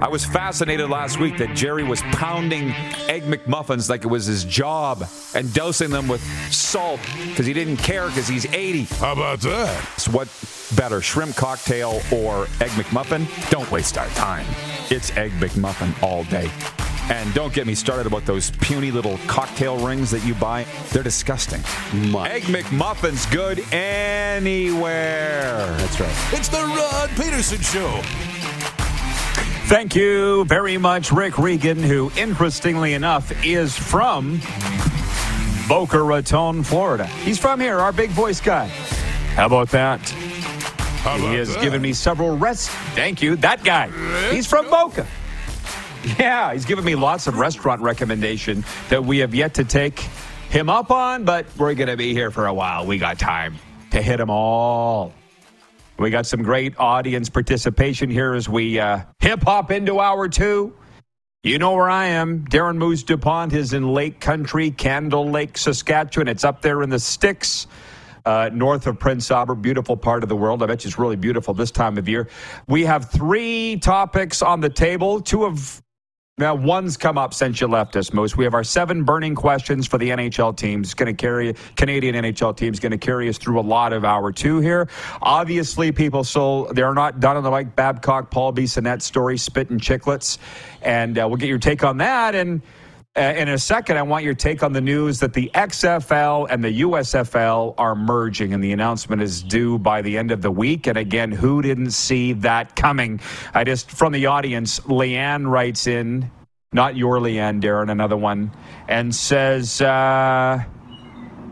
I was fascinated last week that Jerry was pounding Egg McMuffins like it was his job and dosing them with salt because he didn't care because he's 80. How about that? So what better, shrimp cocktail or Egg McMuffin? Don't waste our time. It's Egg McMuffin all day. And don't get me started about those puny little cocktail rings that you buy. They're disgusting. Egg McMuffin's good anywhere. That's right. It's the Rod Pedersen Show. Thank you very much, Rick Regan, who, interestingly enough, is from Boca Raton, Florida. He's from here, our big voice guy. How about that? How about He has that? given me several rest. Thank you. That guy. He's from Boca. Yeah, he's given me lots of restaurant recommendation that we have yet to take him up on, but we're going to be here for a while. We got time to hit them all. We got some great audience participation here as we uh, hip hop into hour two. You know where I am. Darren Moose DuPont is in Lake Country, Candle Lake, Saskatchewan. It's up there in the sticks. Uh, north of Prince Albert, beautiful part of the world. I bet you it's really beautiful this time of year. We have three topics on the table. Two of now, one's come up since you left us, Moose. We have our seven burning questions for the NHL teams. Going to carry Canadian NHL teams. Going to carry us through a lot of hour two here. Obviously, people so they're not done on the Mike Babcock, Paul Bissonnette story, spitting Chiclets, and uh, we'll get your take on that. And uh, in a second, I want your take on the news that the XFL and the USFL are merging, and the announcement is due by the end of the week. And again, who didn't see that coming? I just, from the audience, Leanne writes in, not your Leanne, Darren, another one, and says, uh,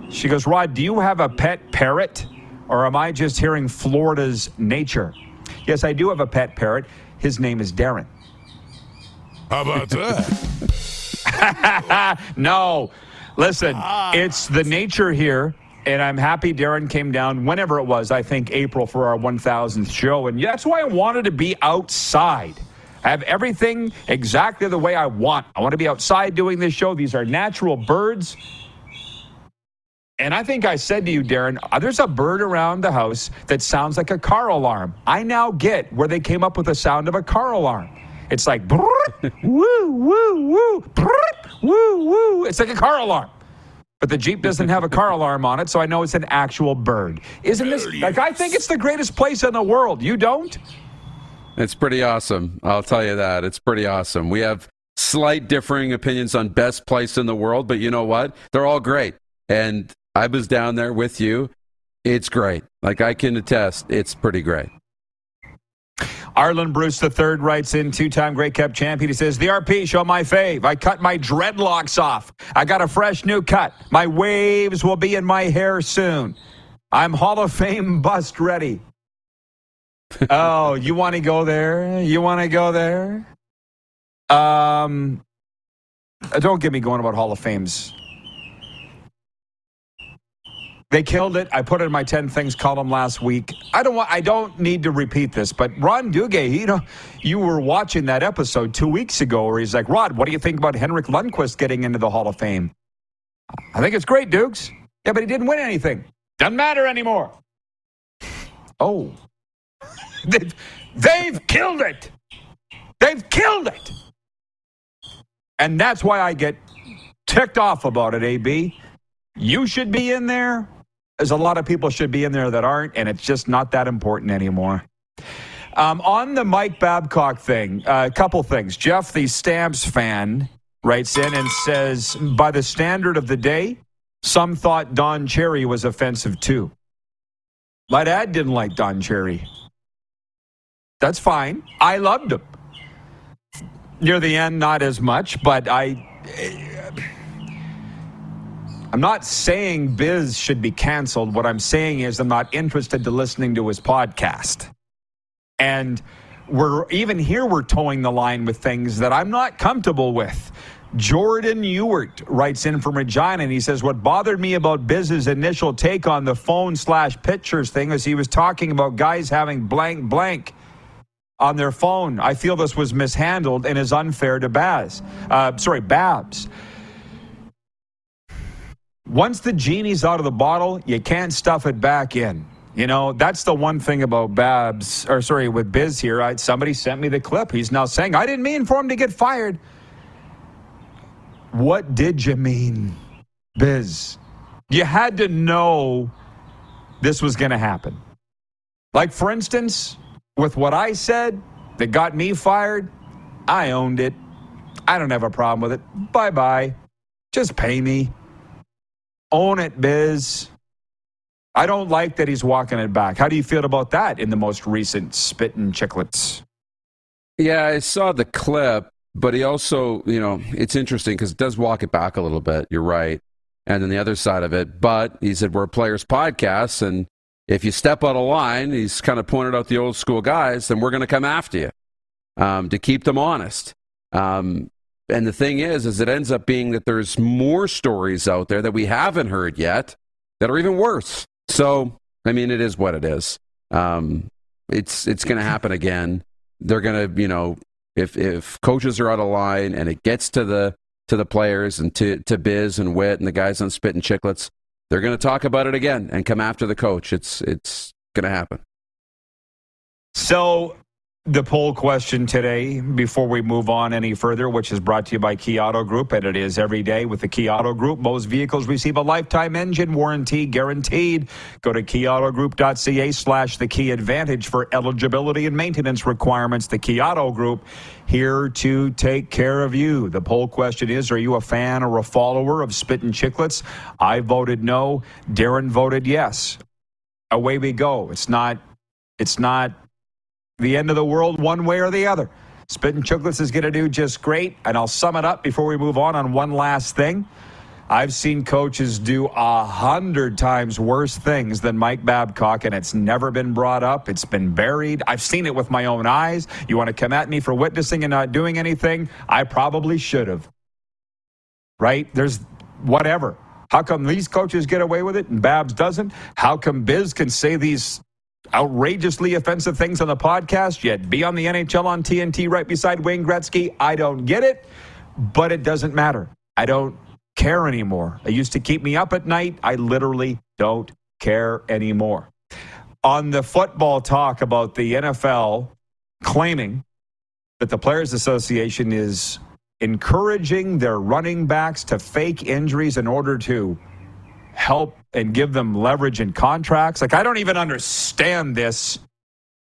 she goes, Rod, do you have a pet parrot, or am I just hearing Florida's nature? Yes, I do have a pet parrot. His name is Darren. How about that? no. Listen, it's the nature here. And I'm happy Darren came down whenever it was, I think April for our 1000th show. And that's why I wanted to be outside. I have everything exactly the way I want. I want to be outside doing this show. These are natural birds. And I think I said to you, Darren, uh, there's a bird around the house that sounds like a car alarm. I now get where they came up with the sound of a car alarm. It's like woo, woo, woo, brrrt, woo, woo. It's like a car alarm. But the Jeep doesn't have a car alarm on it, so I know it's an actual bird. Isn't this like I think it's the greatest place in the world. You don't? It's pretty awesome. I'll tell you that. It's pretty awesome. We have slight differing opinions on best place in the world, but you know what? They're all great. And I was down there with you. It's great. Like I can attest, it's pretty great. Arland Bruce III writes in, two-time Grey Cup champion. He says, "The RP show my fave. I cut my dreadlocks off. I got a fresh new cut. My waves will be in my hair soon. I'm Hall of Fame bust ready." oh, you want to go there? You want to go there? Um, don't get me going about Hall of Fames. They killed it. I put it in my 10 things column last week. I don't want I don't need to repeat this, but Ron Duguay, you know, you were watching that episode 2 weeks ago where he's like, "Rod, what do you think about Henrik Lundqvist getting into the Hall of Fame?" I think it's great, Dukes. Yeah, but he didn't win anything. Doesn't matter anymore. Oh. they've killed it. They've killed it. And that's why I get ticked off about it, AB. You should be in there. There's a lot of people should be in there that aren't, and it's just not that important anymore. Um, on the Mike Babcock thing, uh, a couple things. Jeff, the Stamps fan, writes in and says, by the standard of the day, some thought Don Cherry was offensive too. My dad didn't like Don Cherry. That's fine. I loved him. Near the end, not as much, but I. I'm not saying Biz should be canceled. What I'm saying is I'm not interested to listening to his podcast. And we're even here we're toeing the line with things that I'm not comfortable with. Jordan Ewart writes in from Regina and he says, What bothered me about Biz's initial take on the phone slash pictures thing is he was talking about guys having blank blank on their phone. I feel this was mishandled and is unfair to Baz. Uh, sorry, Babs. Once the genie's out of the bottle, you can't stuff it back in. You know, that's the one thing about Babs, or sorry, with Biz here. I, somebody sent me the clip. He's now saying, I didn't mean for him to get fired. What did you mean, Biz? You had to know this was going to happen. Like, for instance, with what I said that got me fired, I owned it. I don't have a problem with it. Bye bye. Just pay me. Own it, Biz. I don't like that he's walking it back. How do you feel about that in the most recent Spittin' Chiclets? Yeah, I saw the clip, but he also, you know, it's interesting because it does walk it back a little bit. You're right. And then the other side of it, but he said, we're players podcast. And if you step out of line, he's kind of pointed out the old school guys, then we're going to come after you um, to keep them honest. Um, and the thing is, is it ends up being that there's more stories out there that we haven't heard yet that are even worse. So, I mean, it is what it is. Um, it's it's going to happen again. They're going to, you know, if if coaches are out of line and it gets to the to the players and to to Biz and Wit and the guys on Spittin' Chiclets, they're going to talk about it again and come after the coach. It's it's going to happen. So the poll question today, before we move on any further, which is brought to you by Key Auto Group, and it is every day with the Key Auto Group. Most vehicles receive a lifetime engine warranty guaranteed. Go to keyautogroup.ca slash the key advantage for eligibility and maintenance requirements. The Key Auto Group here to take care of you. The poll question is Are you a fan or a follower of Spittin' Chiclets? I voted no. Darren voted yes. Away we go. It's not. It's not the end of the world one way or the other. Spittin' Chiclets is going to do just great. And I'll sum it up before we move on on one last thing. I've seen coaches do a hundred times worse things than Mike Babcock, and it's never been brought up. It's been buried. I've seen it with my own eyes. You want to come at me for witnessing and not doing anything? I probably should have. Right? There's whatever. How come these coaches get away with it and Babs doesn't? How come Biz can say these outrageously offensive things on the podcast, yet be on the NHL on TNT right beside Wayne Gretzky. I don't get it, but it doesn't matter. I don't care anymore. It used to keep me up at night. I literally don't care anymore. On the football talk about the NFL claiming that the Players Association is encouraging their running backs to fake injuries in order to help and give them leverage in contracts. Like, I don't even understand this.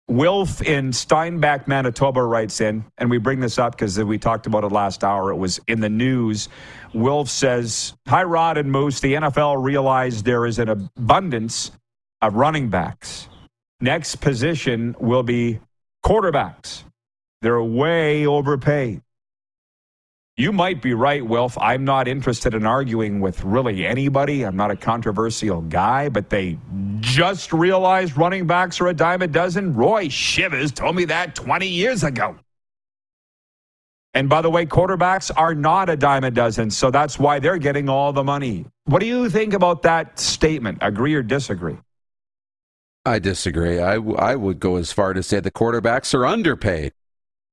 Wilf in Steinbach, Manitoba writes in, and we bring this up because we talked about it last hour. It was in the news. Wilf says, Hi, Rod and Moose. The NFL realized there is an abundance of running backs. Next position will be quarterbacks. They're way overpaid. You might be right, Wilf. I'm not interested in arguing with really anybody. I'm not a controversial guy, but they just realized running backs are a dime a dozen. Roy Shivers told me that 20 years ago. And by the way, quarterbacks are not a dime a dozen, so that's why they're getting all the money. What do you think about that statement? Agree or disagree? I disagree. I, w- I would go as far to say the quarterbacks are underpaid.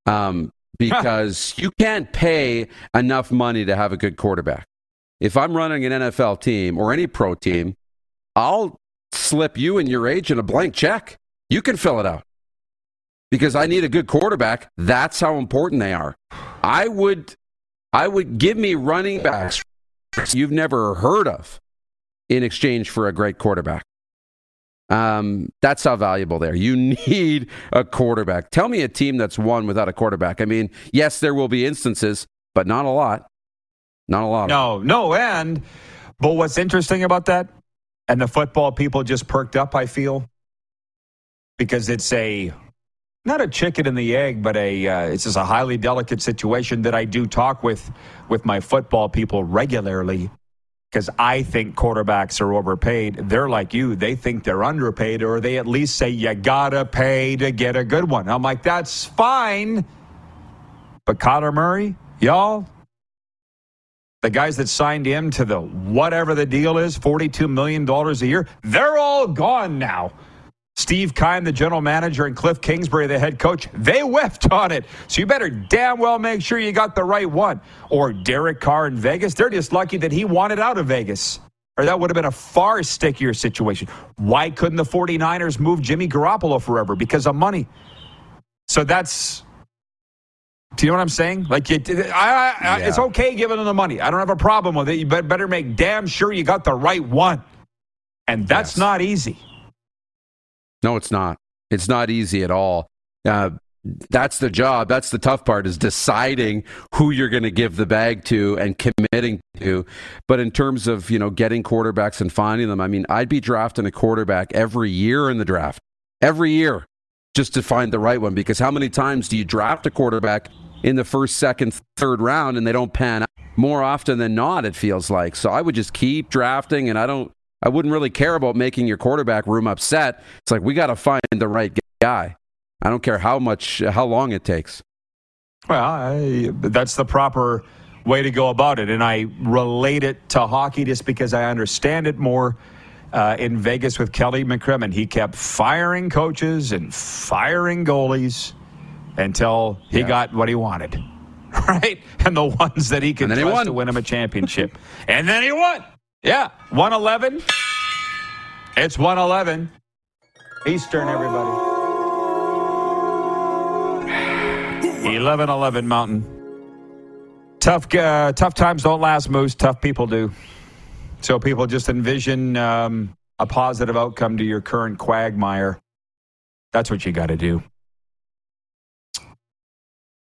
Um, because you can't pay enough money to have a good quarterback. If I'm running an NFL team or any pro team, I'll slip you and your agent a blank check. You can fill it out because I need a good quarterback. That's how important they are. I would, I would give me running backs you've never heard of in exchange for a great quarterback. Um, that's how valuable they are. You need a quarterback. Tell me a team that's won without a quarterback. I mean, yes, there will be instances, but not a lot. Not a lot. No, no. And, but what's interesting about that, and the football people just perked up, I feel, because it's a, not a chicken and the egg, but a, uh, it's just a highly delicate situation that I do talk with, with my football people regularly because I think quarterbacks are overpaid. They're like you. They think they're underpaid, or they at least say you gotta pay to get a good one. I'm like, that's fine. But Kyler Murray, y'all, the guys that signed him to the whatever the deal is, $42 million a year, they're all gone now. Steve Keim, the general manager, and Cliff Kingsbury, the head coach, they whiffed on it. So you better damn well make sure you got the right one. Or Derek Carr in Vegas, they're just lucky that he wanted out of Vegas. Or that would have been a far stickier situation. Why couldn't the 49ers move Jimmy Garoppolo forever? Because of money. So that's. Do you know what I'm saying? Like, it, I, I, yeah. it's okay giving them the money. I don't have a problem with it. You better make damn sure you got the right one. And that's yes. not easy. No, it's not. It's not easy at all. Uh, that's the job. That's the tough part is deciding who you're going to give the bag to and committing to. But in terms of, you know, getting quarterbacks and finding them, I mean, I'd be drafting a quarterback every year in the draft. Every year just to find the right one because how many times do you draft a quarterback in the first, second, third round and they don't pan out? More often than not, it feels like. So I would just keep drafting and I don't I wouldn't really care about making your quarterback room upset. It's like we got to find the right guy. I don't care how much, how long it takes. Well, I, that's the proper way to go about it, and I relate it to hockey just because I understand it more. Uh, in Vegas with Kelly McCrimmon, he kept firing coaches and firing goalies until he yeah. got what he wanted, right? And the ones that he could trust to win him a championship, and then he won. Yeah, 111. It's 111. Eastern, everybody. 11 11 Mountain. Tough, uh, tough times don't last, Moose. Tough people do. So people just envision um, a positive outcome to your current quagmire. That's what you got to do.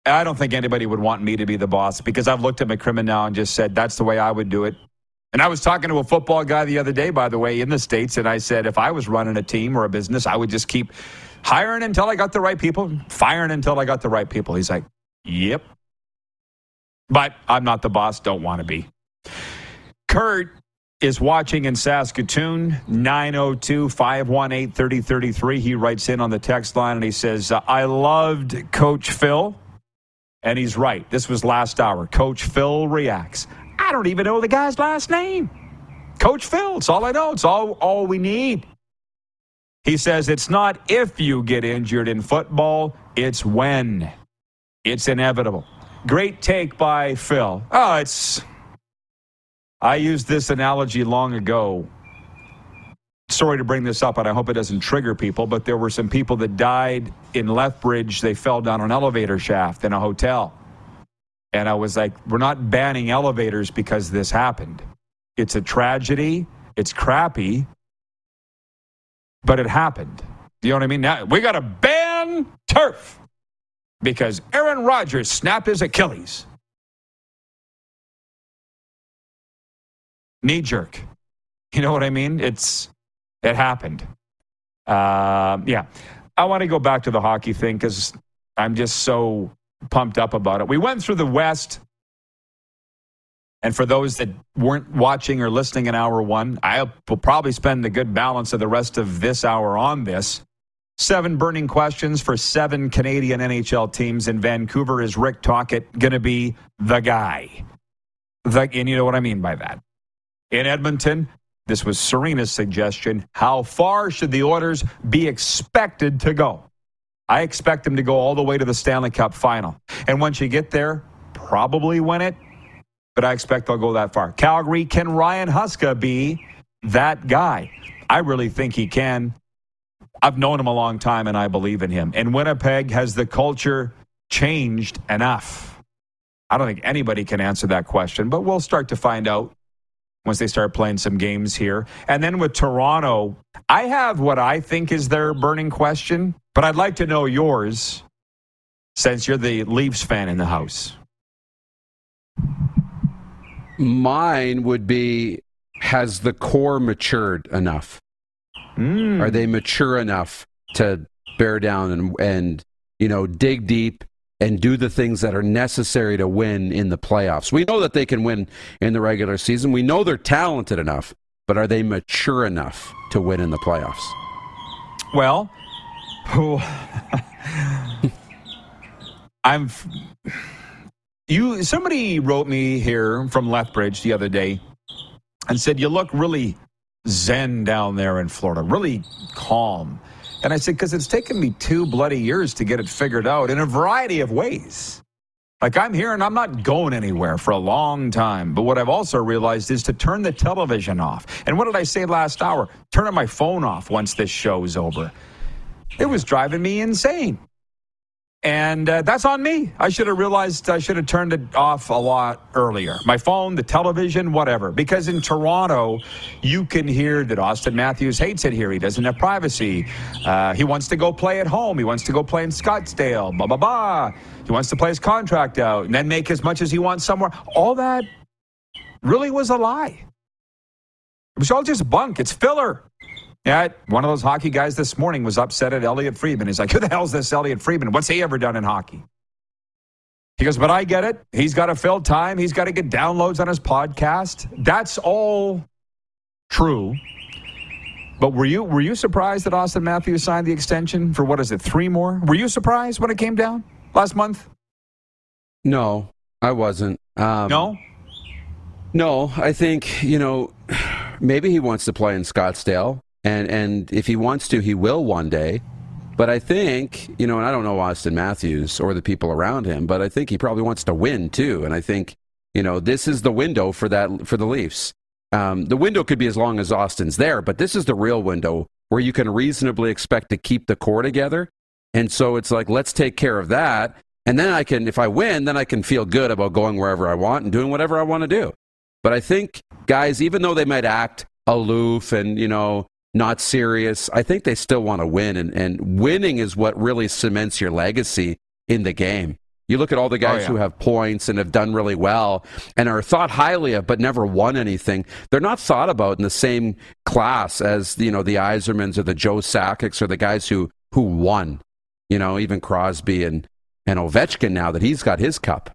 I don't think anybody would want me to be the boss because I've looked at McCrimmon now and just said that's the way I would do it. And I was talking to a football guy the other day, by the way, in the States, and I said, if I was running a team or a business, I would just keep hiring until I got the right people, firing until I got the right people. He's like, yep. But I'm not the boss, don't want to be. Kurt is watching in Saskatoon, 902 518 3033. He writes in on the text line and he says, uh, I loved Coach Phil. And he's right. This was last hour. Coach Phil reacts. I don't even know the guy's last name. Coach Phil, it's all I know. It's all, all we need. He says it's not if you get injured in football, it's when. It's inevitable. Great take by Phil. Oh, it's. I used this analogy long ago. Sorry to bring this up, and I hope it doesn't trigger people, but there were some people that died in Lethbridge. They fell down an elevator shaft in a hotel. And I was like, we're not banning elevators because this happened. It's a tragedy. It's crappy, but it happened. You know what I mean? Now we got to ban turf because Aaron Rodgers snapped his Achilles. Knee jerk. You know what I mean? It's it happened. Uh, yeah, I want to go back to the hockey thing because I'm just so pumped up about it. We went through the West. And for those that weren't watching or listening in hour one, I will probably spend the good balance of the rest of this hour on this. Seven burning questions for seven Canadian NHL teams in Vancouver. Is Rick Tocchet going to be the guy? The, and you know what I mean by that. In Edmonton, this was Serena's suggestion. How far should the Oilers be expected to go? I expect them to go all the way to the Stanley Cup final. And once you get there, probably win it, but I expect they'll go that far. Calgary, can Ryan Huska be that guy? I really think he can. I've known him a long time and I believe in him. And Winnipeg has the culture changed enough? I don't think anybody can answer that question, but we'll start to find out once they start playing some games here. And then with Toronto, I have what I think is their burning question. But I'd like to know yours since you're the Leafs fan in the house. Mine would be Has the core matured enough? Mm. Are they mature enough to bear down and, and, you know, dig deep and do the things that are necessary to win in the playoffs. We know that they can win in the regular season. We know they're talented enough, but are they mature enough to win in the playoffs? Well, I'm. You. Somebody wrote me here from Lethbridge the other day and said you look really zen down there in Florida, really calm. And I said because it's taken me two bloody years to get it figured out in a variety of ways. Like I'm here and I'm not going anywhere for a long time. But what I've also realized is to turn the television off. And what did I say last hour? Turning my phone off once this show's over. It was driving me insane. And uh, that's on me. I should have realized I should have turned it off a lot earlier. My phone, the television, whatever. Because in Toronto, you can hear that Auston Matthews hates it here. He doesn't have privacy. Uh, he wants to go play at home. He wants to go play in Scottsdale. Blah, blah, blah. He wants to play his contract out and then make as much as he wants somewhere. All that really was a lie. It was all just bunk. It's filler. Yeah, one of those hockey guys this morning was upset at Elliotte Friedman. He's like, who the hell's this Elliotte Friedman? What's he ever done in hockey? He goes, but I get it. He's got to fill time. He's got to get downloads on his podcast. That's all true. But were you were you surprised that Auston Matthews signed the extension for what is it, three more? Were you surprised when it came down last month? No, I wasn't. Um, No? No, I think, you know, maybe he wants to play in Scottsdale. And, and if he wants to, he will one day. But I think, you know, and I don't know Auston Matthews or the people around him, but I think he probably wants to win too. And I think, you know, this is the window for that for the Leafs. Um, the window could be as long as Auston's there, but this is the real window where you can reasonably expect to keep the core together. And so it's like, let's take care of that. And then I can, if I win, then I can feel good about going wherever I want and doing whatever I want to do. But I think guys, even though they might act aloof and, you know, not serious, I think they still want to win. And, and winning is what really cements your legacy in the game. You look at all the oh, guys yeah. who have points and have done really well and are thought highly of but never won anything. They're not thought about in the same class as, you know, the Yzermans or the Joe Sakic's or the guys who, who won. You know, even Crosby and, and Ovechkin now that he's got his cup.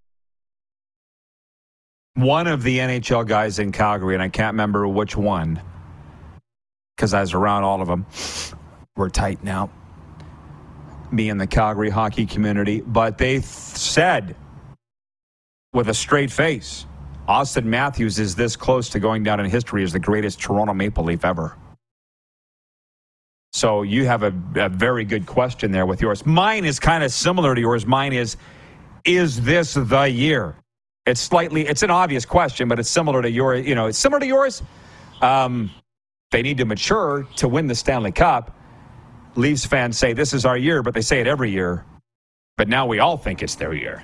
One of the NHL guys in Calgary, and I can't remember which one, because I was around all of them. We're tight now. Me and the Calgary hockey community, but they th- said with a straight face, Auston Matthews is this close to going down in history as the greatest Toronto Maple Leaf ever. So you have a, a very good question there with yours. Mine is kind of similar to yours. Mine is, is this the year? It's slightly, it's an obvious question, but it's similar to your, you know, it's similar to yours. Um, they need to mature to win the Stanley Cup. Leafs fans say this is our year, but they say it every year. But now we all think it's their year.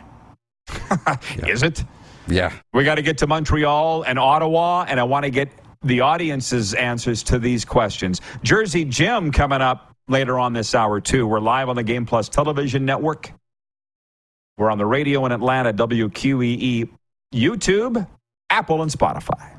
Is it? Yeah. We got to get to Montreal and Ottawa, and I want to get the audience's answers to these questions. Jersey Jim coming up later on this hour, too. We're live on the Game Plus television network. We're on the radio in Atlanta, WQEE, YouTube, Apple, and Spotify.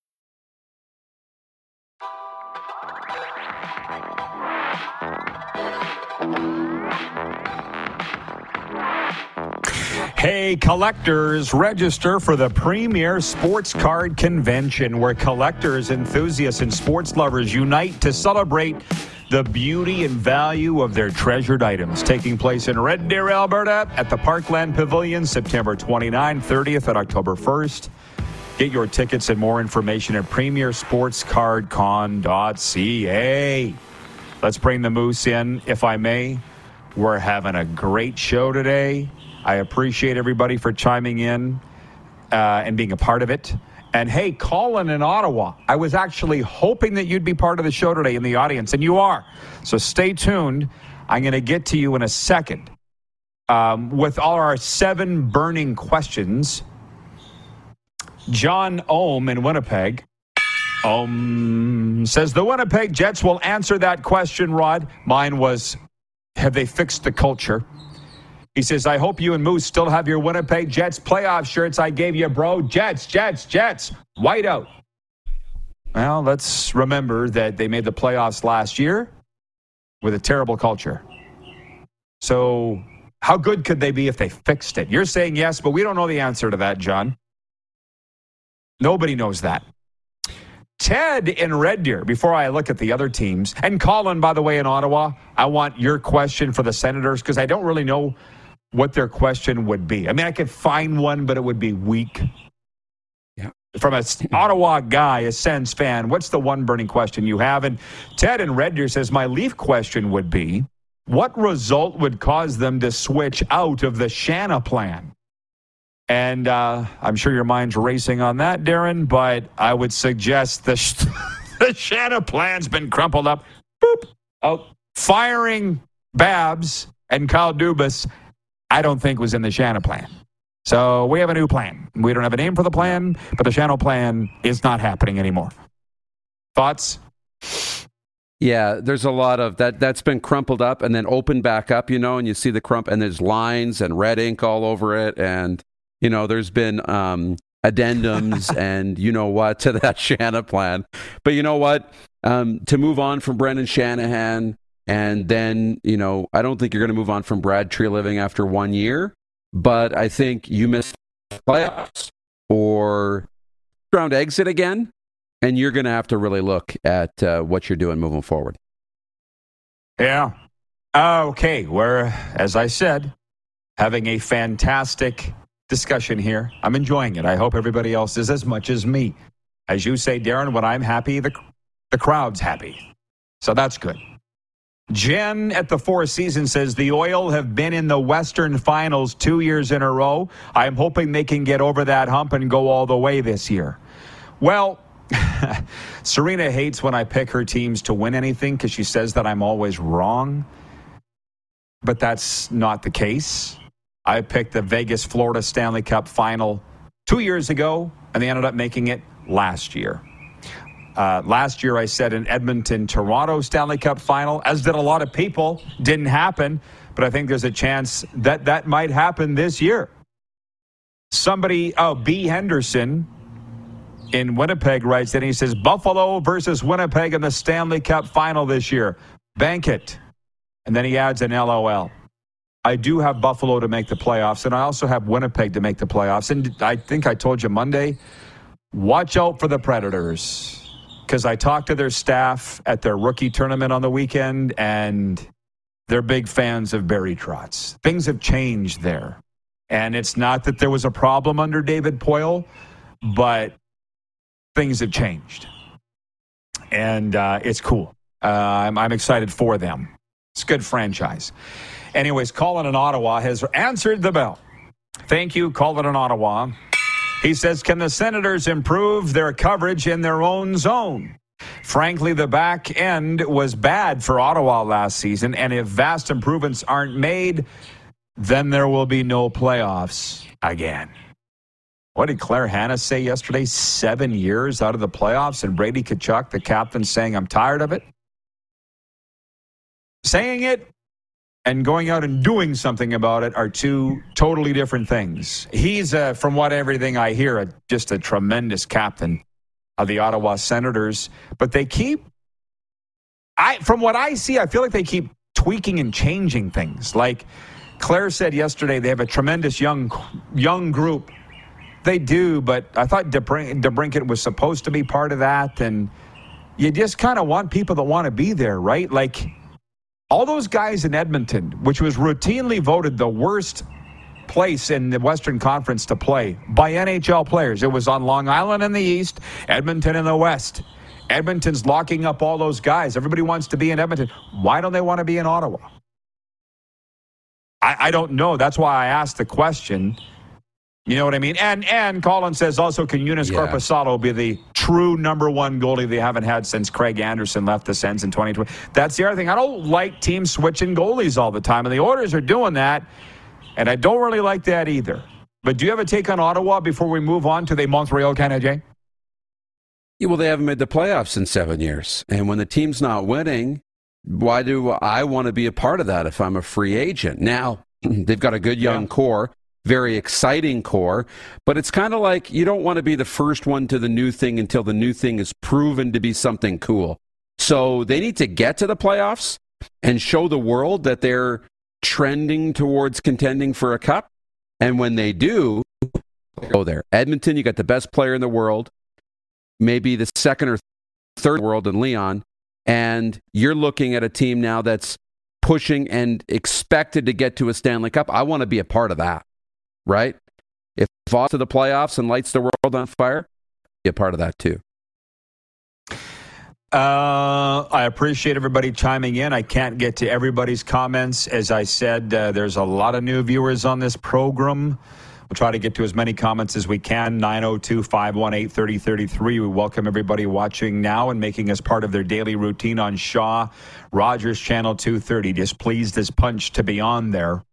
Hey, collectors, register for the Premier Sports Card Convention, where collectors, enthusiasts, and sports lovers unite to celebrate the beauty and value of their treasured items. Taking place in Red Deer, Alberta, at the Parkland Pavilion, September 29, 30th, and October 1st. Get your tickets and more information at premiersportscardcon.ca. Let's bring the moose in, if I may. We're having a great show today. I appreciate everybody for chiming in uh, and being a part of it. And hey, Colin in Ottawa, I was actually hoping that you'd be part of the show today in the audience, and you are. So stay tuned. I'm going to get to you in a second um, with all our seven burning questions. John Ohm in Winnipeg. Ohm says the Winnipeg Jets will answer that question, Rod. Mine was have they fixed the culture? He says, I hope you and Moose still have your Winnipeg Jets playoff shirts I gave you, bro. Jets, Jets, Jets. White out. Well, let's remember that they made the playoffs last year with a terrible culture. So, how good could they be if they fixed it? You're saying yes, but we don't know the answer to that, John. Nobody knows that. Ted in Red Deer, before I look at the other teams, and Colin, by the way, in Ottawa, I want your question for the Senators because I don't really know what their question would be. I mean, I could find one, but it would be weak. Yeah. From a Ottawa guy, a Sens fan, what's the one burning question you have? And Ted in Red Deer says, My Leaf question would be what result would cause them to switch out of the Shanna plan? And uh, I'm sure your mind's racing on that, Darren, but I would suggest the, the Shanna plan's been crumpled up. Boop. Oh, firing Babs and Kyle Dubas, I don't think was in the Shanna plan. So we have a new plan. We don't have a name for the plan, but the Shanna plan is not happening anymore. Thoughts? Yeah, there's a lot of that. That's been crumpled up and then opened back up, you know, and you see the crump, and there's lines and red ink all over it, and you know, there's been um, addendums and you know what to that Shanna plan. But you know what? Um, to move on from Brendan Shanahan, and then you know, I don't think you're going to move on from Brad Treliving after one year. But I think you missed playoffs or round exit again, and you're going to have to really look at uh, what you're doing moving forward. Yeah. Okay. We're, as I said, having a fantastic discussion here. I'm enjoying it. I hope everybody else is as much as me. As you say, Darren, when I'm happy, the, the crowd's happy. So that's good. Jen at the Four Seasons says the Oil have been in the Western Finals two years in a row. I'm hoping they can get over that hump and go all the way this year. Well, Serena hates when I pick her teams to win anything because she says that I'm always wrong. But that's not the case. I picked the Vegas Florida Stanley Cup final two years ago, and they ended up making it last year. Uh, last year, I said an Edmonton Toronto Stanley Cup final, as did a lot of people. Didn't happen, but I think there's a chance that that might happen this year. Somebody, oh, B. Henderson in Winnipeg writes that he says Buffalo versus Winnipeg in the Stanley Cup final this year. Bank it. And then he adds an LOL. I do have Buffalo to make the playoffs, and I also have Winnipeg to make the playoffs. And I think I told you Monday, watch out for the Predators because I talked to their staff at their rookie tournament on the weekend, and they're big fans of Barry Trotz. Things have changed there. And it's not that there was a problem under David Poile, but things have changed. And uh, it's cool. Uh, I'm, I'm excited for them. It's a good franchise. Anyways, Colin in Ottawa has answered the bell. Thank you, Colin in Ottawa. He says, Can the Senators improve their coverage in their own zone? Frankly, the back end was bad for Ottawa last season, and if vast improvements aren't made, then there will be no playoffs again. What did Claire Hanna say yesterday? Seven years out of the playoffs, and Brady Tkachuk, the captain, saying, I'm tired of it? Saying it and going out and doing something about it are two totally different things. He's, uh, from what everything I hear, a, just a tremendous captain of the Ottawa Senators. But they keep, I from what I see, I feel like they keep tweaking and changing things. Like Claire said yesterday, they have a tremendous young young group. They do, but I thought DeBrink, DeBrincat was supposed to be part of that, and you just kind of want people that want to be there, right? Like all those guys in Edmonton, which was routinely voted the worst place in the Western Conference to play by NHL players. It was on Long Island in the East, Edmonton in the West. Edmonton's locking up all those guys. Everybody wants to be in Edmonton. Why don't they want to be in Ottawa? I, I don't know. That's why I asked the question. You know what I mean? And and Colin says also, can Joonas Yeah. Be the true number one goalie they haven't had since Craig Anderson left the Sens in 2020? That's the other thing. I don't like teams switching goalies all the time, and the Oilers are doing that, and I don't really like that either. But do you have a take on Ottawa before we move on to the Montreal Canadiens? Yeah, well, they haven't made the playoffs in seven years. And when the team's not winning, why do I want to be a part of that if I'm a free agent? Now, they've got a good young Yeah. core, very exciting core, but it's kind of like you don't want to be the first one to the new thing until the new thing is proven to be something cool. So they need to get to the playoffs and show the world that they're trending towards contending for a cup. And when they do, go there. Edmonton, you got the best player in the world, maybe the second or third world in Leon, and you're looking at a team now that's pushing and expected to get to a Stanley Cup. I want to be a part of that, right? If falls to the playoffs and lights the world on fire, be a part of that too. Uh, I appreciate everybody chiming in. I can't get to everybody's comments. As I said, uh, there's a lot of new viewers on this program. We'll try to get to as many comments as we can. 902 518 3033. We welcome everybody watching now and making us part of their daily routine on Shaw, Rogers Channel 230. Just pleased as punch to be on there.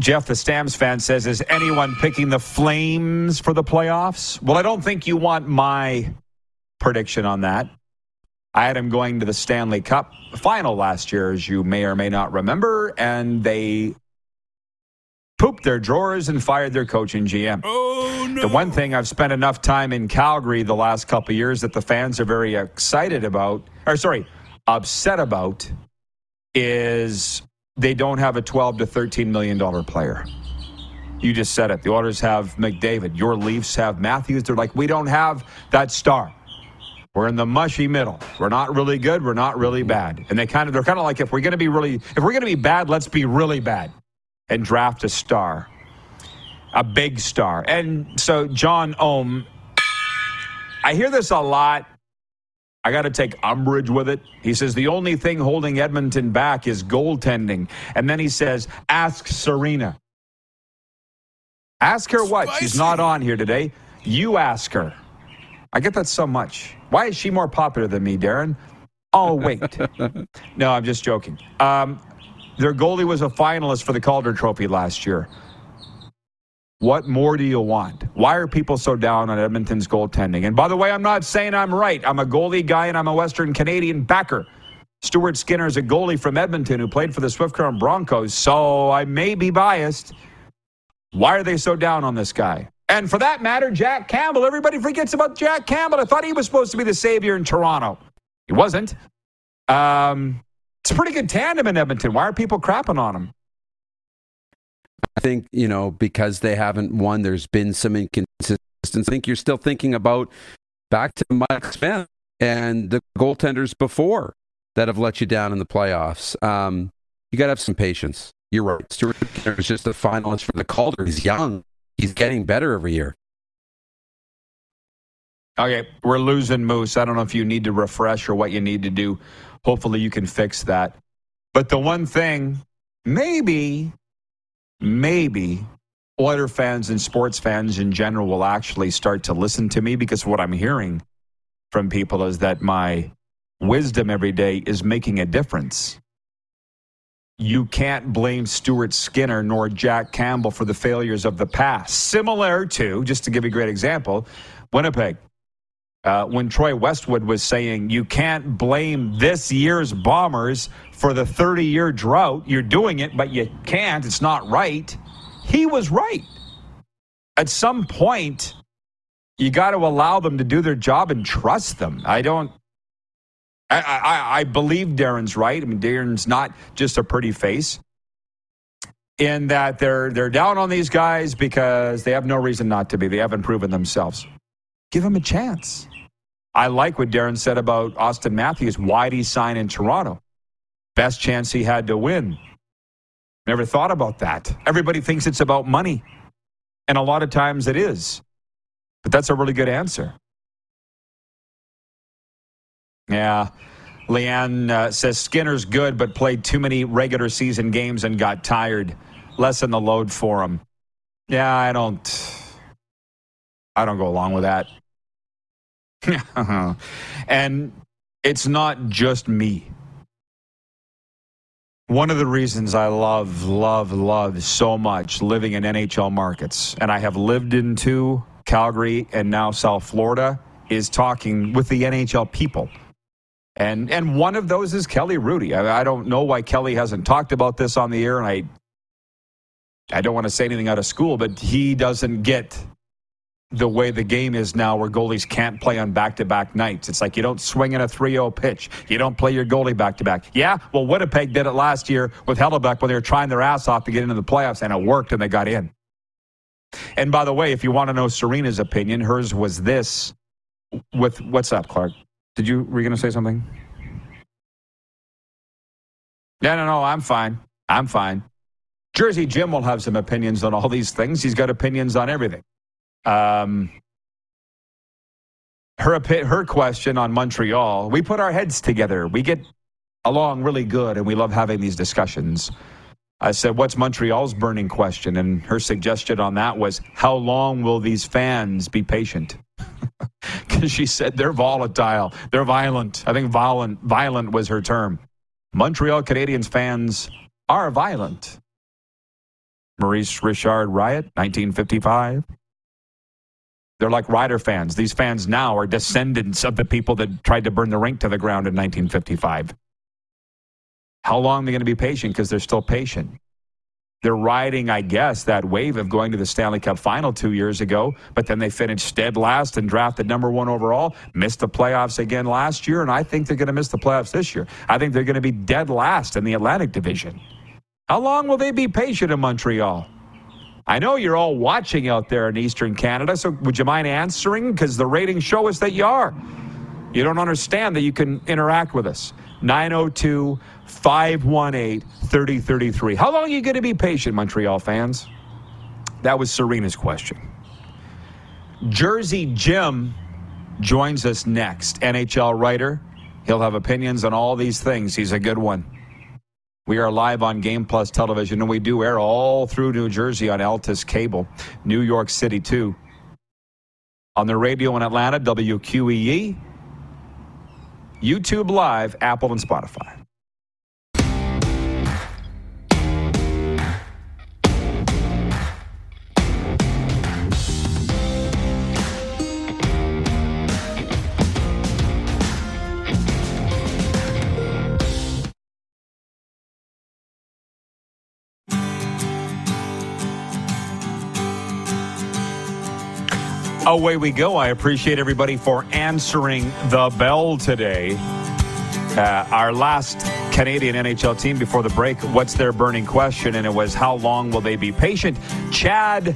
Jeff, the Stamps fan, says, Is anyone picking the Flames for the playoffs? Well, I don't think you want my prediction on that. I had him going to the Stanley Cup final last year, as you may or may not remember, and they pooped their drawers and fired their coach and GM. Oh, no. The one thing I've spent enough time in Calgary the last couple of years that the fans are very excited about, or sorry, upset about, is they don't have a 12 to 13 million dollar player. You just said it. The Oilers have McDavid. Your Leafs have Matthews. They're like, we don't have that star. We're in the mushy middle. We're not really good. We're not really bad. And they kind of they're kind of like if we're to be really if we're to be bad, let's be really bad and draft a star, a big star. And so John Ohm, I hear this a lot. I got to take umbrage with it. He says the only thing holding Edmonton back is goaltending. And then he says, ask Serena. Ask her what? She's not on here today. You ask her. I get that so much. Why is she more popular than me, Darren? Oh, wait. no, I'm just joking. Um, their goalie was a finalist for the Calder Trophy last year. What more do you want? Why are people so down on Edmonton's goaltending? And by the way, I'm not saying I'm right. I'm a goalie guy and I'm a Western Canadian backer. Stuart Skinner is a goalie from Edmonton who played for the Swift Current Broncos, so I may be biased. Why are they so down on this guy? And for that matter, Jack Campbell. Everybody forgets about Jack Campbell. I thought he was supposed to be the savior in Toronto. He wasn't. Um, it's a pretty good tandem in Edmonton. Why are people crapping on him? I think, you know, because they haven't won, there's been some inconsistency. I think you're still thinking about back to Mike Smith and the goaltenders before that have let you down in the playoffs. Um, you got to have some patience. You're right. Stuart is just a finalist for the Calder. He's young. He's getting better every year. Okay, we're losing Moose. I don't know if you need to refresh or what you need to do. Hopefully, you can fix that. But the one thing, maybe, maybe Oiler fans and sports fans in general will actually start to listen to me because what I'm hearing from people is that my wisdom every day is making a difference. You can't blame Stuart Skinner nor Jack Campbell for the failures of the past. Similar to, just to give you a great example, Winnipeg. Uh, when Troy Westwood was saying you can't blame this year's Bombers for the 30 year drought. You're doing it, but you can't. It's not right. He was right. At some point, you got to allow them to do their job and trust them. I don't. I, I, I believe Darren's right. I mean, Darren's not just a pretty face. In that they're they're down on these guys because they have no reason not to be. They haven't proven themselves. Give them a chance. I like what Darren said about Auston Matthews. Why'd he sign in Toronto? Best chance he had to win. Never thought about that. Everybody thinks it's about money. And a lot of times it is. But that's a really good answer. Yeah. Leanne uh, says Skinner's good, but played too many regular season games and got tired. Lessen the load for him. Yeah, I don't. I don't go along with that. and it's not just me. One of the reasons I love, love, love so much living in NHL markets, and I have lived into Calgary and now South Florida, is talking with the NHL people. And and one of those is Kelly Hrudey. I, I don't know why Kelly hasn't talked about this on the air, and I I don't want to say anything out of school, but he doesn't get the way the game is now where goalies can't play on back-to-back nights. It's like you don't swing in a 3-0 pitch. You don't play your goalie back-to-back. Yeah, well, Winnipeg did it last year with Hellebuyck when they were trying their ass off to get into the playoffs, and it worked, and they got in. And by the way, if you want to know Serena's opinion, hers was this with what's up, Clark? Did you were you going to say something? No, no, no. I'm fine. I'm fine. Jersey Jim will have some opinions on all these things. He's got opinions on everything. Um, her her question on Montreal. We put our heads together. We get along really good, and we love having these discussions. I said, "What's Montreal's burning question?" And her suggestion on that was, "How long will these fans be patient?" Because she said they're volatile, they're violent. I think violent, violent was her term. Montreal Canadiens fans are violent. Maurice Richard riot, 1955. They're like Rider fans. These fans now are descendants of the people that tried to burn the rink to the ground in 1955. How long are they going to be patient? Because they're still patient. They're riding, I guess, that wave of going to the Stanley Cup final two years ago, but then they finished dead last and drafted number one overall, missed the playoffs again last year, and I think they're going to miss the playoffs this year. I think they're going to be dead last in the Atlantic Division. How long will they be patient in Montreal? I know you're all watching out there in Eastern Canada, so would you mind answering? Because the ratings show us that you are. You don't understand that you can interact with us. 902 518 3033. How long are you going to be patient, Montreal fans? That was Serena's question. Jersey Jim joins us next. NHL writer. He'll have opinions on all these things. He's a good one. We are live on Game Plus television, and we do air all through New Jersey on Altice Cable, New York City, too. On the radio in Atlanta, WQEE, YouTube Live, Apple, and Spotify. Away we go. I appreciate everybody for answering the bell today. Uh, our last Canadian NHL team before the break, what's their burning question? And it was, how long will they be patient? Chad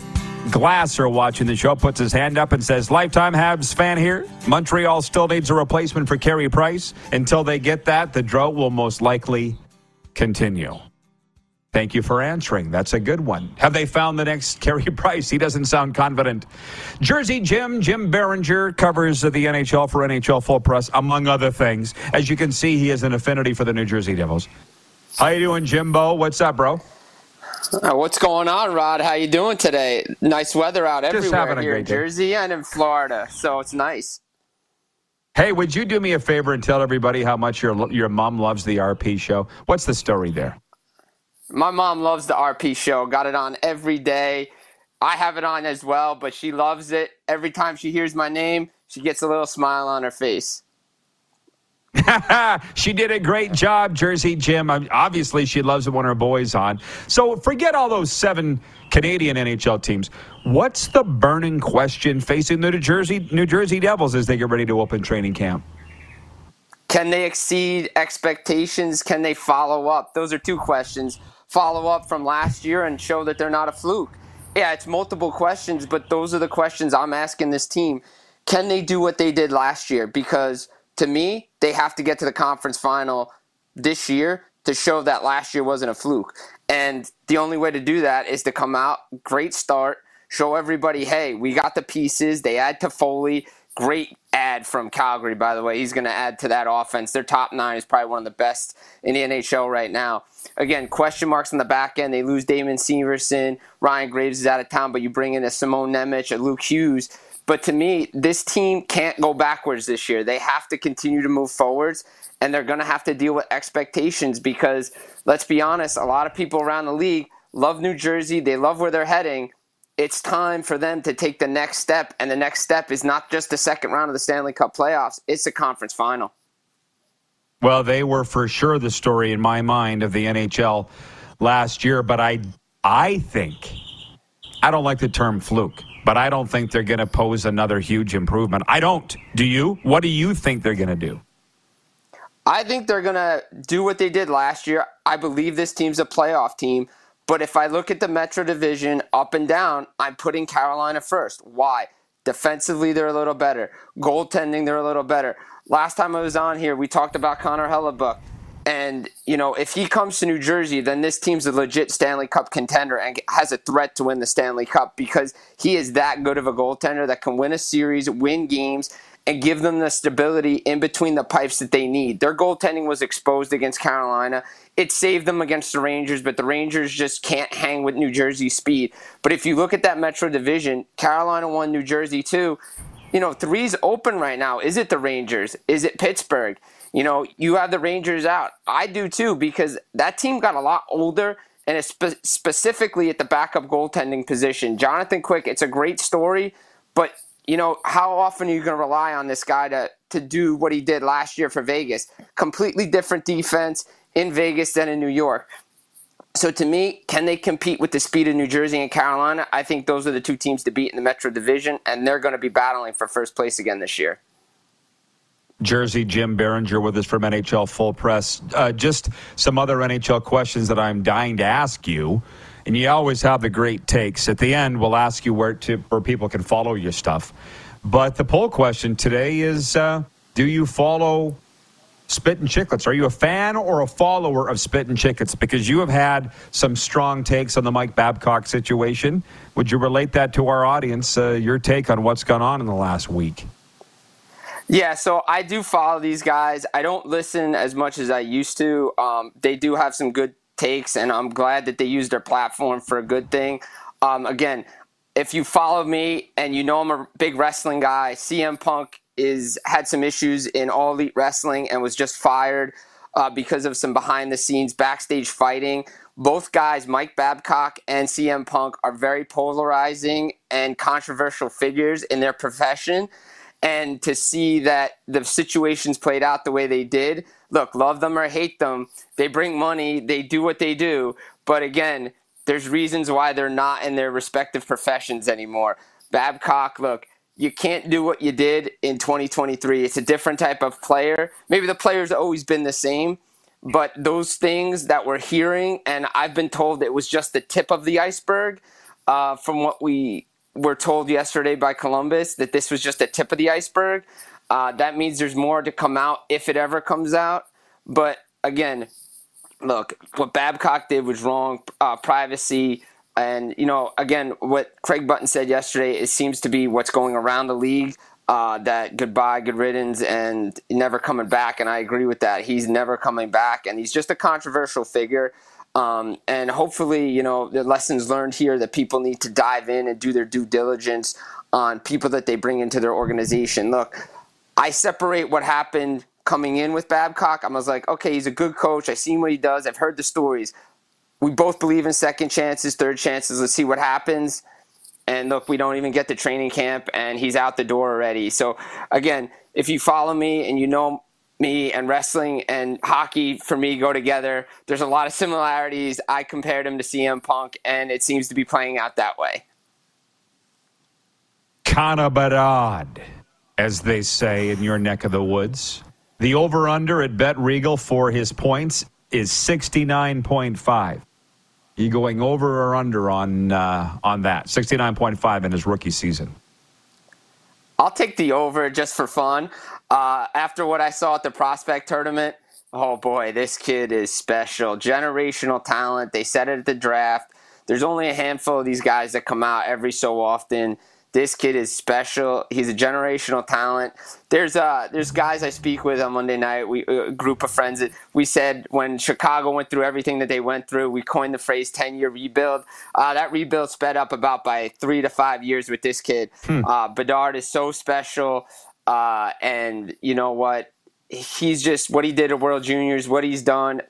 Glasser watching the show puts his hand up and says, Lifetime Habs fan here. Montreal still needs a replacement for Carey Price. Until they get that, the drought will most likely continue. Thank you for answering. That's a good one. Have they found the next Carey Price? He doesn't sound confident. Jersey Jim, Jim Biringer covers the NHL for NHL Full Press, among other things. As you can see, he has an affinity for the New Jersey Devils. How you doing, Jimbo? What's up, bro? Uh, what's going on, Rod? How you doing today? Nice weather out Just everywhere here in day. Jersey and in Florida, so it's nice. Hey, would you do me a favor and tell everybody how much your your mom loves the RP show? What's the story there? My mom loves the RP show. Got it on every day. I have it on as well, but she loves it. Every time she hears my name, she gets a little smile on her face. she did a great job, Jersey Jim. Obviously, she loves it when her boy's on. So forget all those seven Canadian NHL teams. What's the burning question facing the New Jersey New Jersey Devils as they get ready to open training camp? Can they exceed expectations? Can they follow up? Those are two questions follow up from last year and show that they're not a fluke? Yeah, it's multiple questions, but those are the questions I'm asking this team. Can they do what they did last year? Because to me, they have to get to the conference final this year to show that last year wasn't a fluke. And the only way to do that is to come out, great start, show everybody, hey, we got the pieces. They add Toffoli, Great add from Calgary, by the way. He's going to add to that offense. Their top nine is probably one of the best in the NHL right now. Again, question marks on the back end. They lose Damon Severson. Ryan Graves is out of town, but you bring in a Simon Nemec, a Luke Hughes. But to me, this team can't go backwards this year. They have to continue to move forwards, and they're going to have to deal with expectations because, let's be honest, a lot of people around the league love New Jersey. They love where they're heading it's time for them to take the next step. And the next step is not just the second round of the Stanley Cup playoffs, it's the conference final. Well, they were for sure the story in my mind of the NHL last year, but I I think I don't like the term fluke, but I don't think they're going to pose another huge improvement. I don't. Do you? What do you think they're going to do? I think they're going to do what they did last year. I believe this team's a playoff team. But if I look at the Metro Division up and down, I'm putting Carolina first. Why? Defensively, they're a little better. Goaltending, they're a little better. Last time I was on here, we talked about Connor Hellebuyck. And, you know, if he comes to New Jersey, then this team's a legit Stanley Cup contender and has a threat to win the Stanley Cup because he is that good of a goaltender that can win a series, win games, and give them the stability in between the pipes that they need. Their goaltending was exposed against Carolina. It saved them against the Rangers, but the Rangers just can't hang with New Jersey's speed. But if you look at that Metro division, Carolina won New Jersey too. You know, three's open right now. Is it the Rangers? Is it Pittsburgh? You know, you have the Rangers out. I do too because that team got a lot older and it's spe- specifically at the backup goaltending position. Jonathan Quick, it's a great story, but you know, how often are you going to rely on this guy to, to do what he did last year for Vegas? Completely different defense in Vegas than in New York. So to me, can they compete with the speed of New Jersey and Carolina? I think those are the two teams to beat in the Metro Division, and they're going to be battling for first place again this year. Jersey, Jim Biringer with us from NHL Full Press. Uh, just some other NHL questions that I'm dying to ask you and you always have the great takes. At the end, we'll ask you where to where people can follow your stuff. But the poll question today is: uh, Do you follow Spittin' Chiclets? Are you a fan or a follower of Spittin' Chiclets? Because you have had some strong takes on the Mike Babcock situation. Would you relate that to our audience? Uh, your take on what's gone on in the last week? Yeah, so I do follow these guys. I don't listen as much as I used to. Um, they do have some good takes, and I'm glad that they use their platform for a good thing. Um, again, if you follow me and you know I'm a big wrestling guy, CM Punk is had some issues in All Elite Wrestling and was just fired uh, because of some behind the scenes backstage fighting. Both guys, Mike Babcock and CM Punk, are very polarizing and controversial figures in their profession. And to see that the situations played out the way they did, look, love them or hate them, they bring money, they do what they do. But again, there's reasons why they're not in their respective professions anymore. Babcock, look, you can't do what you did in 2023. It's a different type of player. Maybe the player's always been the same, but those things that we're hearing, and I've been told it was just the tip of the iceberg uh, from what we were told yesterday by Columbus, that this was just the tip of the iceberg. Uh, that means there's more to come out if it ever comes out. But again, look, what Babcock did was wrong. Uh, privacy. And, you know, again, what Craig Button said yesterday, it seems to be what's going around the league. Uh, that goodbye, good riddance, and never coming back. And I agree with that. He's never coming back, and he's just a controversial figure. Um, and hopefully, you know, the lessons learned here that people need to dive in and do their due diligence on people that they bring into their organization. Look, I separate what happened coming in with Babcock. I was like, okay, he's a good coach. I've seen what he does. I've heard the stories. We both believe in second chances, third chances. Let's see what happens. And look, we don't even get to training camp, and he's out the door already. So, again, if you follow me and you know me and wrestling and hockey for me go together, there's a lot of similarities. I compared him to CM Punk, and it seems to be playing out that way. Connor Bedard as they say in your neck of the woods. The over under at Bet Regal for his points is 69.5. You going over or under on uh, on that? 69.5 in his rookie season. I'll take the over just for fun. Uh, after what I saw at the prospect tournament, oh boy, this kid is special. Generational talent. They said it at the draft. There's only a handful of these guys that come out every so often This kid is special. He's a generational talent. There's uh there's guys I speak with on Monday night. We a group of friends that we said when Chicago went through everything that they went through, we coined the phrase 10 year rebuild. Uh, that rebuild sped up about by three to five years with this kid. Uh, Bedard is so special, uh, and you know what? He's just what he did at World Juniors, what he's done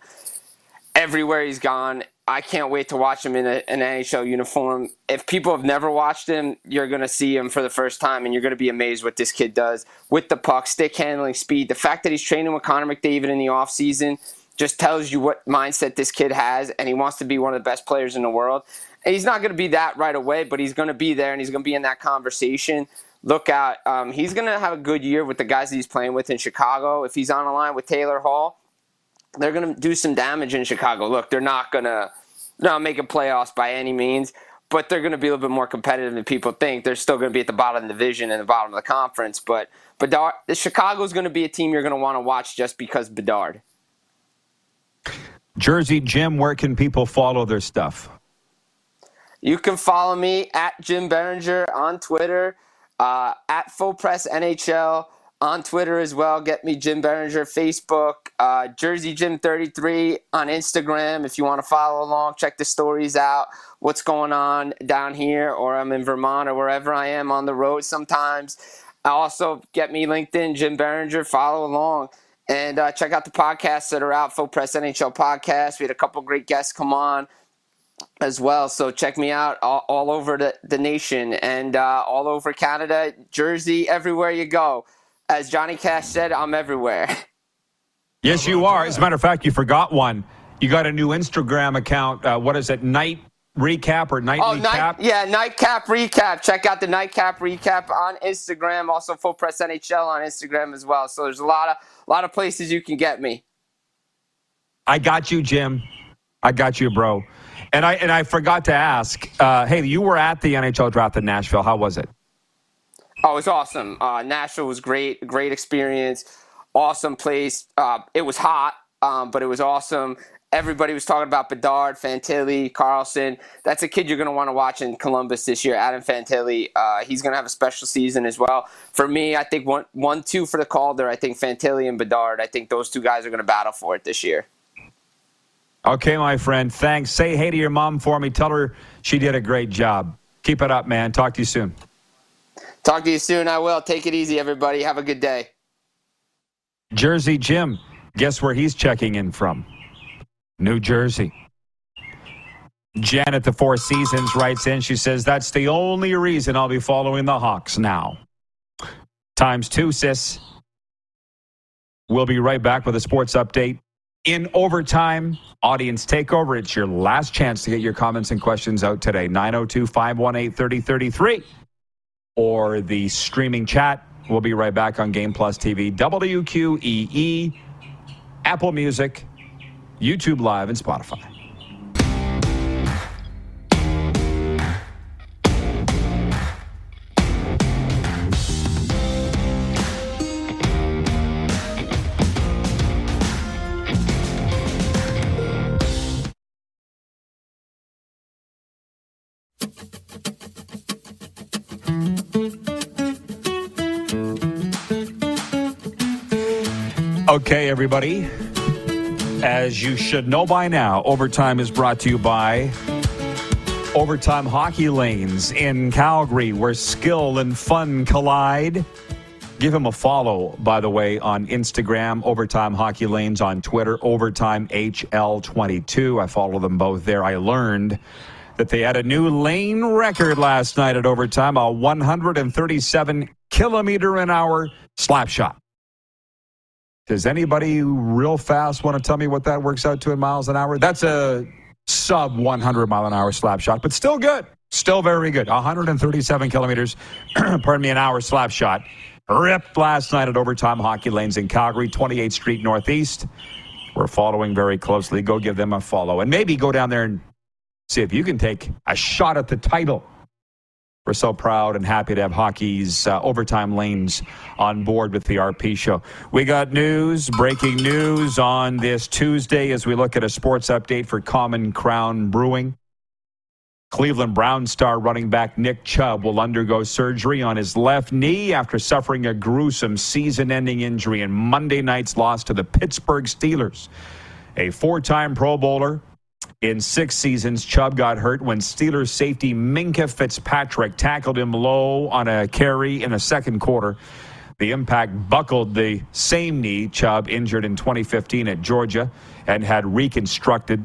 everywhere he's gone. I can't wait to watch him in a, an NHL uniform. If people have never watched him, you're going to see him for the first time, and you're going to be amazed what this kid does with the puck, stick handling, speed. The fact that he's training with Connor McDavid in the offseason just tells you what mindset this kid has, and he wants to be one of the best players in the world. And he's not going to be that right away, but he's going to be there, and he's going to be in that conversation. Look out. Um, he's going to have a good year with the guys that he's playing with in Chicago. If he's on a line with Taylor Hall, they're going to do some damage in Chicago. Look, they're not going to not make a playoffs by any means, but they're going to be a little bit more competitive than people think. They're still going to be at the bottom of the division and the bottom of the conference, but Bedard, Chicago is going to be a team you're going to want to watch just because Bedard. Jersey Jim, where can people follow their stuff? You can follow me at Jim Biringer on Twitter, uh, at Full Press NHL on Twitter as well. Get me Jim Biringer, Facebook, uh, Jersey Jim 33 on Instagram. If you want to follow along, check the stories out. What's going on down here, or I'm in Vermont, or wherever I am on the road sometimes. Also, get me LinkedIn, Jim Biringer. Follow along. And uh, check out the podcasts that are out, Full Press NHL podcast. We had a couple great guests come on as well. So check me out all, all over the, the nation and uh, all over Canada, Jersey, everywhere you go. As Johnny Cash said, I'm everywhere. Yes, you are. As a matter of fact, you forgot one. You got a new Instagram account. Uh, what is it? Night recap or night Oh, recap? night, yeah, nightcap recap. Check out the nightcap recap on Instagram. Also, Full Press NHL on Instagram as well. So there's a lot of a lot of places you can get me. I got you, Jim. I got you, bro. And I and I forgot to ask. Uh, hey, you were at the NHL draft in Nashville. How was it? Oh, it was awesome. Uh, Nashville was great, great experience, awesome place. Uh, it was hot, um, but it was awesome. Everybody was talking about Bedard, Fantilli, Carlsson. That's a kid you're going to want to watch in Columbus this year. Adam Fantilli, uh, he's going to have a special season as well. For me, I think one, one, two for the Calder. I think Fantilli and Bedard. I think those two guys are going to battle for it this year. Okay, my friend. Thanks. Say hey to your mom for me. Tell her she did a great job. Keep it up, man. Talk to you soon. Talk to you soon. I will. Take it easy, everybody. Have a good day. Jersey Jim. Guess where he's checking in from? New Jersey. Janet, the Four Seasons, writes in. She says, That's the only reason I'll be following the Hawks now. Times two, sis. We'll be right back with a sports update. In overtime, audience takeover. It's your last chance to get your comments and questions out today. 902 518 3033 or the streaming chat. We'll be right back on Game Plus TV, WQEE, Apple Music, YouTube Live, and Spotify. Okay, everybody. As you should know by now, Overtime is brought to you by Overtime Hockey Lanes in Calgary, where skill and fun collide. Give him a follow, by the way, on Instagram, Overtime Hockey Lanes, on Twitter, Overtime HL22. I follow them both there. I learned that they had a new lane record last night at Overtime, a 137 kilometer an hour slap shot. Does anybody real fast want to tell me what that works out to in miles an hour? That's a sub 100 mile an hour slap shot, but still good. Still very good. 137 kilometers, pardon me, an hour slap shot. Ripped last night at Overtime Hockey Lanes in Calgary, 28th Street Northeast. We're following very closely. Go give them a follow. And maybe go down there and see if you can take a shot at the title. We're so proud and happy to have hockey's uh, overtime lanes on board with the RP show. We got news, breaking news on this Tuesday as we look at a sports update for Common Crown Brewing. Cleveland Brown star running back Nick Chubb will undergo surgery on his left knee after suffering a gruesome season ending injury in Monday night's loss to the Pittsburgh Steelers. A four time Pro Bowler in six seasons, Chubb got hurt when Steelers safety Minkah Fitzpatrick tackled him low on a carry in the second quarter. The impact buckled the same knee Chubb injured in 2015 at Georgia and had reconstructed.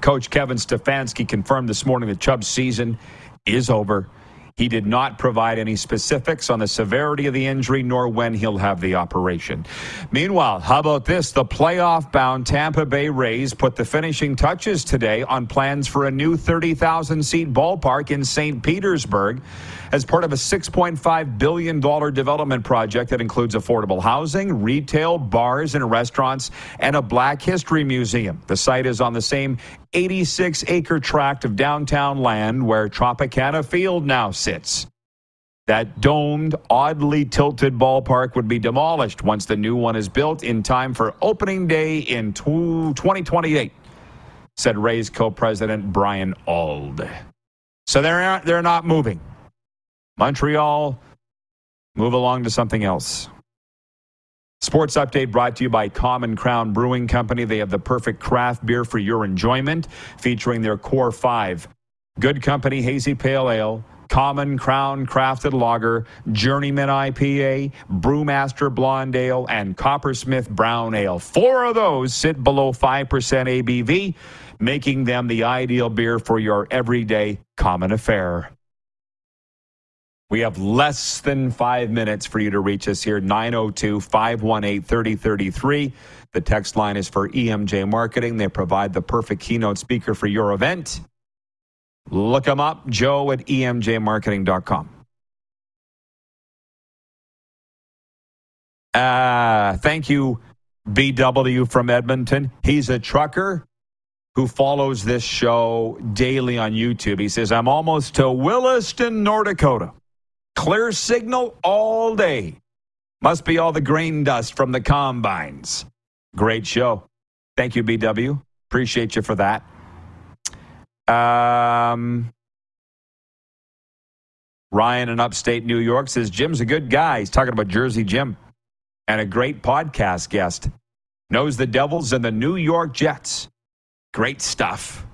Coach Kevin Stefanski confirmed this morning that Chubb's season is over. He did not provide any specifics on the severity of the injury nor when he'll have the operation. Meanwhile, how about this? The playoff bound Tampa Bay Rays put the finishing touches today on plans for a new 30,000 seat ballpark in St. Petersburg as part of a $6.5 billion development project that includes affordable housing, retail, bars and restaurants, and a Black History Museum. The site is on the same 86 acre tract of downtown land where Tropicana Field now sits. That domed, oddly tilted ballpark would be demolished once the new one is built in time for opening day in 2028, said Rays co president Brian Auld. So they're, they're not moving. Montreal, move along to something else. Sports update brought to you by Common Crown Brewing Company. They have the perfect craft beer for your enjoyment, featuring their core five Good Company Hazy Pale Ale, Common Crown Crafted Lager, Journeyman IPA, Brewmaster Blonde Ale, and Coppersmith Brown Ale. Four of those sit below 5% ABV, making them the ideal beer for your everyday common affair. We have less than five minutes for you to reach us here 902 518 3033. The text line is for EMJ Marketing. They provide the perfect keynote speaker for your event. Look them up, joe at emjmarketing.com. Uh, thank you, BW from Edmonton. He's a trucker who follows this show daily on YouTube. He says, I'm almost to Williston, North Dakota. Clear signal all day. Must be all the grain dust from the combines. Great show. Thank you, BW. Appreciate you for that. Um, Ryan in upstate New York says Jim's a good guy. He's talking about Jersey Jim and a great podcast guest. Knows the Devils and the New York Jets. Great stuff.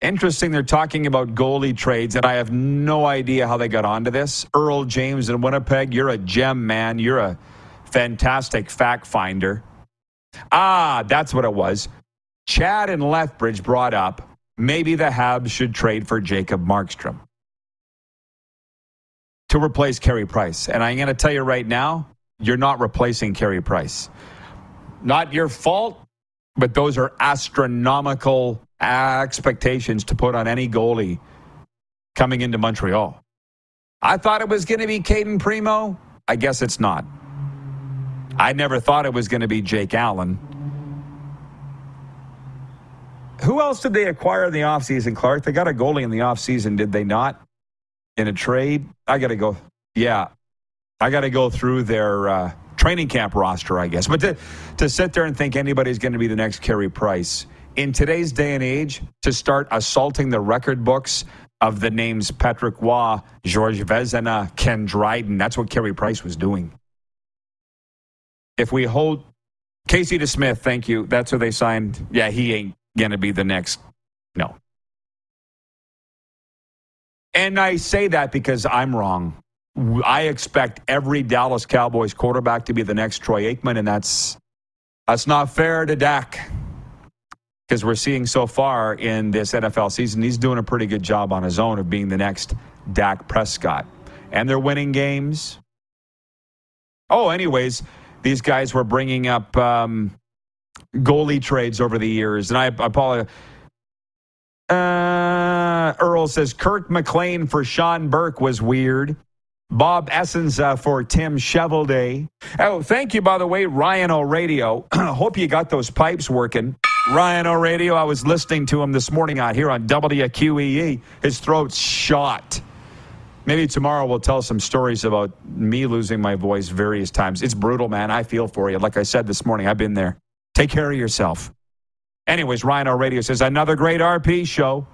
Interesting, they're talking about goalie trades, and I have no idea how they got onto this. Earl James in Winnipeg, you're a gem, man. You're a fantastic fact finder. Ah, that's what it was. Chad and Lethbridge brought up maybe the Habs should trade for Jacob Markstrom to replace Carey Price. And I'm going to tell you right now, you're not replacing Carey Price. Not your fault, but those are astronomical expectations to put on any goalie coming into Montreal. I thought it was going to be Cayden Primeau. I guess it's not. I never thought it was going to be Jake Allen. Who else did they acquire in the offseason, Clark? They got a goalie in the offseason, did they not? In a trade? I got to go. Yeah. I got to go through their uh, training camp roster, I guess. But to, to sit there and think anybody's going to be the next Carey Price in today's day and age, to start assaulting the record books of the names Patrick Roy, George Vezina, Ken Dryden, that's what Carey Price was doing. If we hold Casey DeSmith, thank you. That's who they signed. Yeah, he ain't going to be the next. No. And I say that because I'm wrong. I expect every Dallas Cowboys quarterback to be the next Troy Aikman, and that's that's not fair to Dak because we're seeing so far in this NFL season, he's doing a pretty good job on his own of being the next Dak Prescott, and they're winning games. Oh, anyways, these guys were bringing up um, goalie trades over the years, and I, I apologize. Uh, Earl says Kirk McLean for Sean Burke was weird. Bob Essensa uh, for Tim Cheveldae. Oh, thank you, by the way, Ryan O'Radio. Hope you got those pipes working. Ryan O'Radio, I was listening to him this morning out here on WQEE. His throat's shot. Maybe tomorrow we'll tell some stories about me losing my voice various times. It's brutal, man. I feel for you. Like I said this morning, I've been there. Take care of yourself. Anyways, Ryan Radio says another great RP show.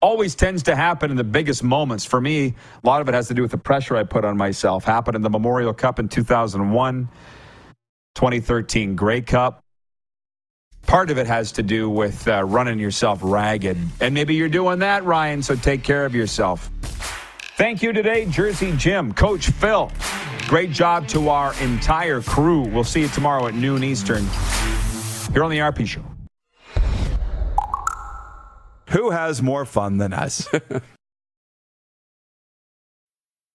Always tends to happen in the biggest moments. For me, a lot of it has to do with the pressure I put on myself. Happened in the Memorial Cup in 2001, 2013 Grey Cup. Part of it has to do with uh, running yourself ragged. And maybe you're doing that, Ryan, so take care of yourself. Thank you today, Jersey Jim, Coach Phil. Great job to our entire crew. We'll see you tomorrow at noon Eastern here on the RP Show. Who has more fun than us?